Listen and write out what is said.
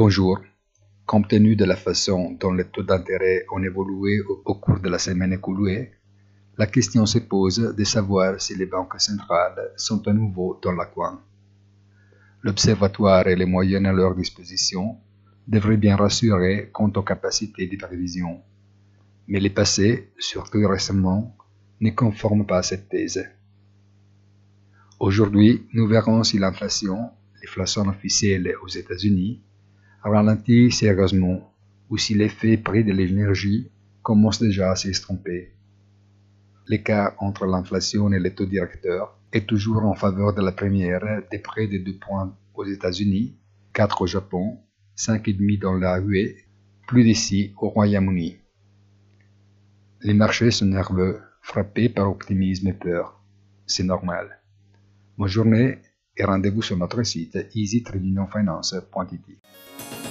Bonjour. Compte tenu de la façon dont les taux d'intérêt ont évolué au, cours de la semaine écoulée, la question se pose de savoir si les banques centrales sont à nouveau dans la coin. L'Observatoire et les moyens à leur disposition devraient bien rassurer quant aux capacités de prévision. Mais les passés, surtout récemment, ne conforment pas à cette thèse. Aujourd'hui, nous verrons si l'inflation, l'inflation officielle aux États-Unis, ralentit sérieusement ou si l'effet prix de l'énergie commence déjà à s'estomper. L'écart entre l'inflation et les taux directeurs est toujours en faveur de la première de près de 2 points aux États-Unis, 4 au Japon, 5,5 dans la UE, plus d'ici au Royaume-Uni. Les marchés sont nerveux, frappés par optimisme et peur. C'est normal. Bonne journée et rendez-vous sur notre site easytradingfinance.it.